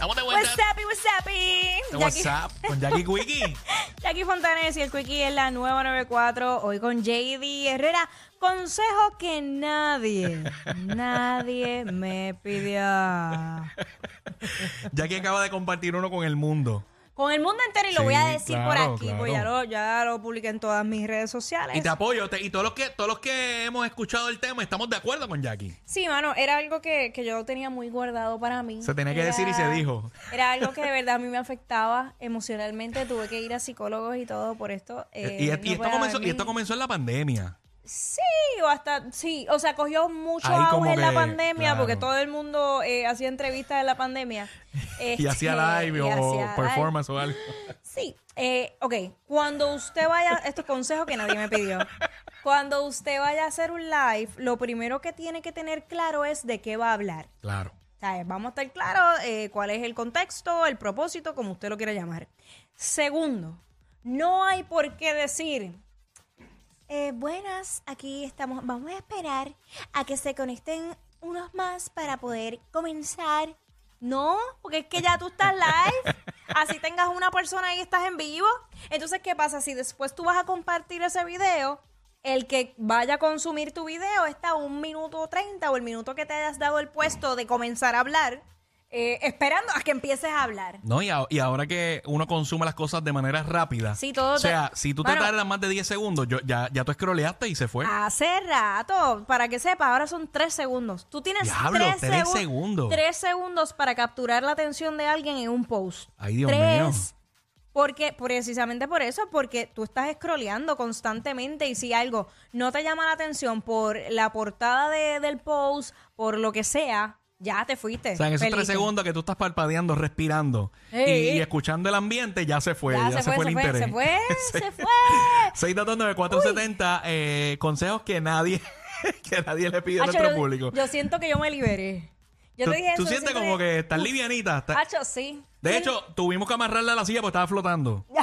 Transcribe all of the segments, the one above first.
Estamos de vuelta. What's up, what's up? De WhatsApp con Jackie Quickie. Jackie Fontanes y el Quickie en la nueva 94. Hoy con JD Herrera. Consejo que nadie, nadie me pidió. Jackie acaba de compartir uno con el mundo. Con el mundo entero y lo voy a decir claro, por aquí, pues ya lo, ya lo publiqué en todas mis redes sociales. Y te apoyo. te- y todos los que todos los que hemos escuchado el tema estamos de acuerdo con Jackie. Sí, mano, era algo que, que yo tenía muy guardado para mí. Se tenía que Era- decir y se dijo. Era algo que de verdad a mí me afectaba emocionalmente. Tuve que ir a psicólogos y todo por esto. eh, y, y no esto puede comenzó, haber y esto comenzó en la pandemia. Sí, o hasta, sí, o sea, cogió mucho Ahí como auge en la que, pandemia claro. porque todo el mundo eh, hacía entrevistas en la pandemia. Y Este, hacía live y o hacía live. performance o algo. Sí, eh, ok, cuando usted vaya, esto es consejo que nadie me pidió. Cuando usted vaya a hacer un live, lo primero que tiene que tener claro es de qué va a hablar. Claro. Vamos a estar claros eh, cuál es el contexto, el propósito, como usted lo quiera llamar. Segundo, no hay por qué decir, eh, buenas, aquí estamos, vamos a esperar a que se conecten unos más para poder comenzar. No, porque es que ya tú estás live, así tengas una persona y estás en vivo. Entonces, ¿qué pasa? Si después tú vas a compartir ese video, el que vaya a consumir tu video está un minuto 30 o el minuto que te hayas dado el puesto de comenzar a hablar, eh, esperando a que empieces a hablar. No, y, a- y ahora que uno consume las cosas de manera rápida. Sí, todo O te- sea, si tú Bueno. te tardas más de 10 segundos, yo, ya, ya tú scrolleaste y se fue. Hace rato, para que sepas, ahora son tres segundos. Tú tienes Diablo, tres, tres segun- segundos. Tres segundos para capturar la atención de alguien en un post. Ay, Dios tres. mío. Porque, precisamente por eso, porque tú estás scrolleando constantemente y si algo no te llama la atención por la portada de- del post, por lo que sea, ya te fuiste. O sea, en esos tres segundos que tú estás parpadeando, respirando y, escuchando el ambiente, ya se fue. Ya Ya, se fue, el se fue, interés. se fue, se fue. 6229470, eh, consejos que nadie, que nadie le pide a Hacho, nuestro yo- público. Yo siento que yo me liberé. Yo tú te dije tú eso, sientes como que estás livianita. estás- Hacho, sí. De Sí. hecho, tuvimos que amarrarle a la silla porque estaba flotando.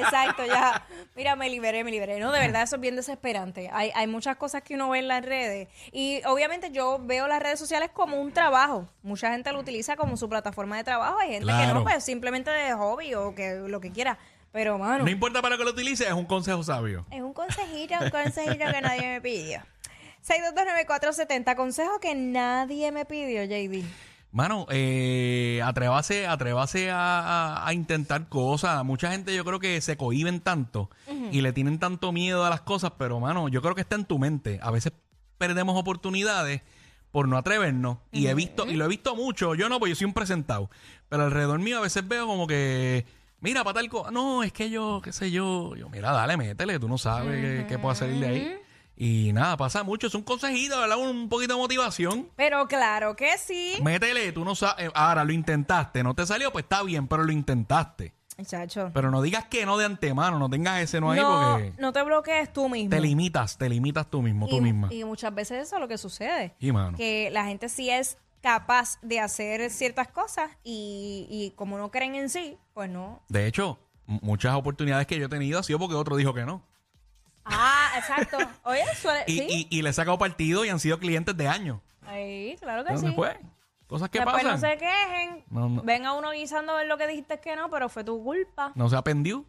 Exacto, ya. Mira, me liberé, me liberé. No, de verdad, eso es bien desesperante. Hay, hay muchas cosas que uno ve en las redes. Y obviamente yo veo las redes sociales como un trabajo. Mucha gente lo utiliza como su plataforma de trabajo. Hay gente que Claro. no, pues simplemente de hobby o que lo que quiera. Pero, mano, No importa para qué lo utilices, es un consejo sabio. es un consejito, un consejito que nadie me pidió. 6229470, consejo que nadie me pidió, JD. Mano, eh, atrévase, atrévase a, a- a intentar cosas. Mucha gente yo creo que se cohiben tanto y le tienen tanto miedo a las cosas, pero mano, yo creo que está en tu mente. A veces perdemos oportunidades por no atrevernos y he visto y lo he visto mucho. Yo no, pues yo soy un presentado, pero alrededor mío a veces veo como que mira, para tal cosa, no, es que yo, qué sé yo, yo mira, dale, métele, tú no sabes qué, qué puede salir de ahí. Y nada, pasa mucho, es un consejito, ¿verdad? Un poquito de motivación. Pero claro que sí. Métele, tú no sabes. Ahora lo intentaste, no te salió, pues está bien, pero lo intentaste. Chacho. Pero no digas que no de antemano, no tengas ese no ahí No, porque no te bloquees tú mismo. te limitas, te limitas tú mismo, tú y, misma. y muchas veces eso es lo que sucede. Y, mano. Que la gente sí es capaz de hacer ciertas cosas y, y como no creen en sí, pues no. De hecho, muchas oportunidades que yo he tenido ha sido porque otro dijo que no. Ah, exacto. Oye, suele, Y, sí. y, y le he sacado partido y han sido clientes de años. Ahí, claro que ¿Dónde sí. fue? Cosas que Después pasan. no se quejen. No, no. Venga uno guisando a ver lo que dijiste que no, pero fue tu culpa. No se aprendió.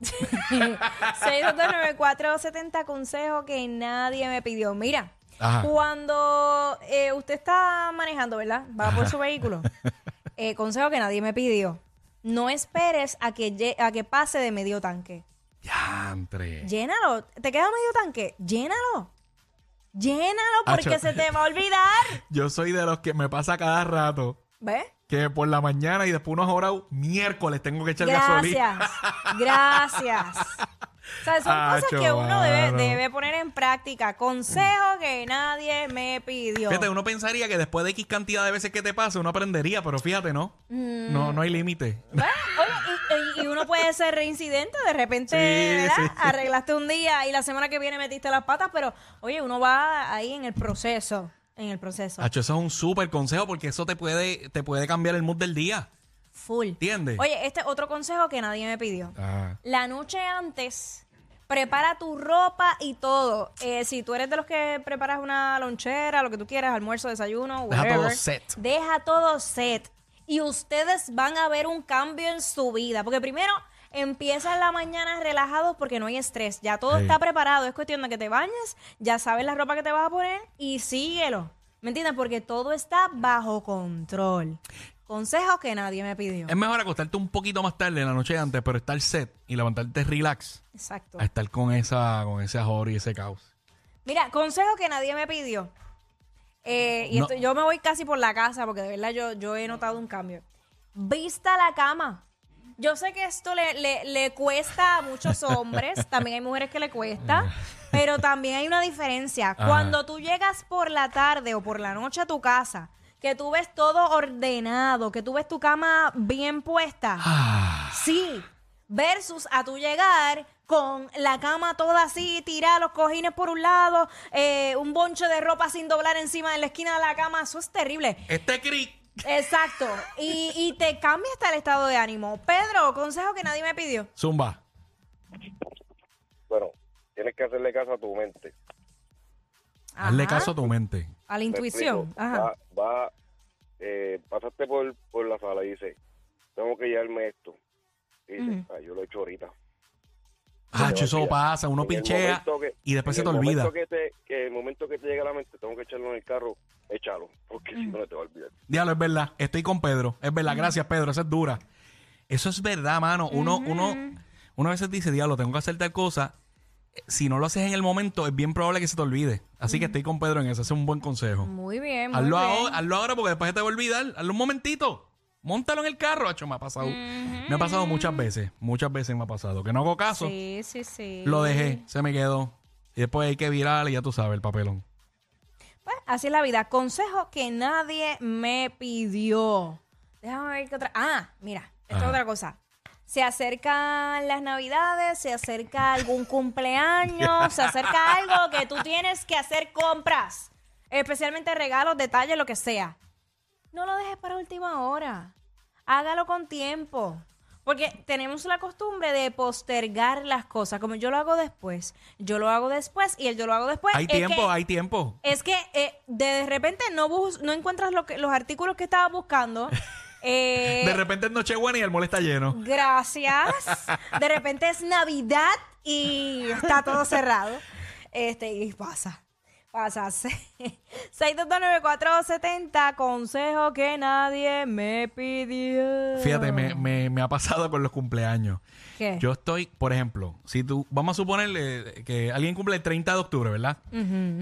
6229470 consejo que nadie me pidió. Mira, Ajá. cuando eh, usted está manejando, ¿verdad? Va por su vehículo. Eh, consejo que nadie me pidió. No esperes a que, a que pase de medio tanque. Yantre. Llénalo. ¿Te queda medio tanque? Llénalo. Llénalo porque Acho. se te va a olvidar. Yo soy de los que me pasa cada rato ¿Ves? que por la mañana y después unas horas miércoles tengo que echar Gracias. gasolina. Gracias. O sea, son cosas que uno debe, poner en práctica. Consejo que nadie me pidió. Fíjate, uno pensaría que después de X cantidad de veces que te pase, uno aprendería, pero fíjate, no. Mm. No, no hay límite. Bueno, oye, y, y- y uno puede ser reincidente, de repente, Sí, ¿verdad? sí. Arreglaste un día y la semana que viene metiste las patas, pero oye, uno va ahí en el proceso, en el proceso. Hacho, eso es un súper consejo porque eso te puede, te puede cambiar el mood del día. Full. ¿Entiendes? Oye, este otro consejo que nadie me pidió. Ah. La noche antes, prepara tu ropa y todo. Eh, si tú eres de los que preparas una lonchera, lo que tú quieras, almuerzo, desayuno, Deja whatever, todo set. Deja todo set. Y ustedes van a ver un cambio en su vida. Porque primero empiezan la mañana relajados porque no hay estrés. Ya todo está preparado. Es cuestión de que te bañes, ya sabes la ropa que te vas a poner y síguelo. ¿Me entiendes? Porque todo está bajo control. Consejo que nadie me pidió. Es mejor acostarte un poquito más tarde en la noche antes, pero estar set y levantarte relax Exacto. a estar con esa, con ese ajor y ese caos. Mira, consejo que nadie me pidió. Eh, y No. esto- yo me voy casi por la casa porque de verdad yo, yo he notado un cambio. Vista la cama. Yo sé que esto le, le- le cuesta a muchos hombres, también hay mujeres que le cuesta, pero también hay una diferencia. Cuando tú llegas por la tarde o por la noche a tu casa, que tú ves todo ordenado, que tú ves tu cama bien puesta, Ah, Sí, versus a tu llegar con la cama toda así, tirada, los cojines por un lado, eh, un bonche de ropa sin doblar encima de la esquina de la cama, eso es terrible. este cric. Exacto, y, y te cambia hasta el estado de ánimo. Pedro, consejo que nadie me pidió. Zumba. Bueno, tienes que hacerle caso a tu mente. Hazle caso a tu mente. A la Me intuición. explico. Ajá. Va, va eh, pasaste por, por la sala y dice, tengo que llevarme esto. Y dice, "Ah, yo lo he hecho ahorita. Hacho, eso olvida. pasa. Uno En el pinchea momento que- y después se en te el olvida. momento Que, te, que el momento que te llega a la mente, tengo que echarlo en el carro, échalo, porque si no, no te va a olvidar. Diablo, es verdad. Estoy con Pedro. Es verdad. Gracias, Pedro. Esa es dura. Eso es verdad, mano. Uno, uno, uno a veces dice, diablo, tengo que hacer tal cosa. Si no lo haces en el momento, es bien probable que se te olvide. Así que estoy con Pedro en eso. Ese es un buen consejo. Muy bien, muy Hazlo bien. ahora, hazlo ahora porque después se te va a olvidar. Hazlo un momentito. Móntalo en el carro, hacho. Me ha pasado. Me ha pasado muchas veces. Muchas veces me ha pasado. Que no hago caso. Sí, sí, sí. Lo dejé. Se me quedó. Y después hay que virar y ya tú sabes, el papelón. Pues así es la vida. Consejo que nadie me pidió. Déjame ver qué otra. Ah, mira, esto es otra cosa. Se acercan las navidades, se acerca algún cumpleaños, se acerca algo que tú tienes que hacer compras. Especialmente regalos, detalles, lo que sea. No lo dejes para última hora. Hágalo con tiempo. Porque tenemos la costumbre de postergar las cosas. Como yo lo hago después, yo lo hago después y el yo lo hago después. Hay es tiempo, que- hay tiempo. es que eh, de repente no bus- no encuentras lo que, los artículos que estabas buscando. Eh, De repente es Nochebuena y el mall está lleno. gracias. De repente es Navidad y está todo cerrado. Este, y pasa. Pasa. 6229470, consejo que nadie me pidió. Fíjate, me, me- me ha pasado con los cumpleaños. ¿Qué? Yo estoy, por ejemplo, si tú, vamos a suponerle que alguien cumple el 30 de octubre, ¿verdad?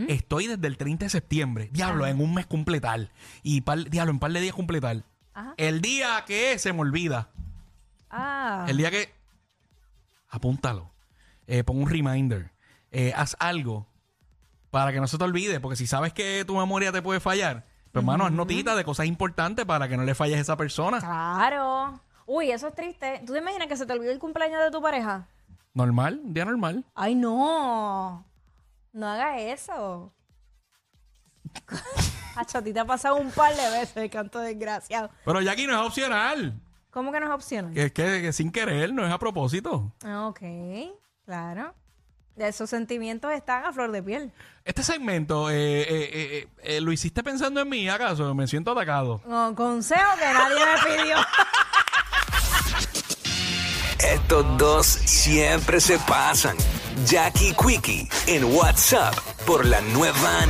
Estoy desde el 30 de septiembre. Diablo, en un mes cumple tal. Y par, diablo, en un par de días cumple tal. Ajá. El día que es, se me olvida. Ah. El día que. Apúntalo. Eh, pon un reminder. Eh, haz algo para que no se te olvide. Porque si sabes que tu memoria te puede fallar, pues, hermano, haz notita de cosas importantes para que no le falles a esa persona. Claro. Uy, eso es triste. ¿Tú te imaginas que se te olvidó el cumpleaños de tu pareja? Normal, un día normal. Ay, no. No hagas eso. Hacho, a ti te ha pasado un par de veces, canto desgraciado. Pero ya aquí no es opcional. ¿Cómo que no es opcional? Que es que, que sin querer, no es a propósito. Ah, Ok, claro. Esos sentimientos están a flor de piel. Este segmento, eh, eh, eh, eh, eh, ¿lo hiciste pensando en mí, acaso? Me siento atacado. No, consejo que nadie me pidió. Estos dos siempre se pasan. Jackie Quickie en WhatsApp por la nueva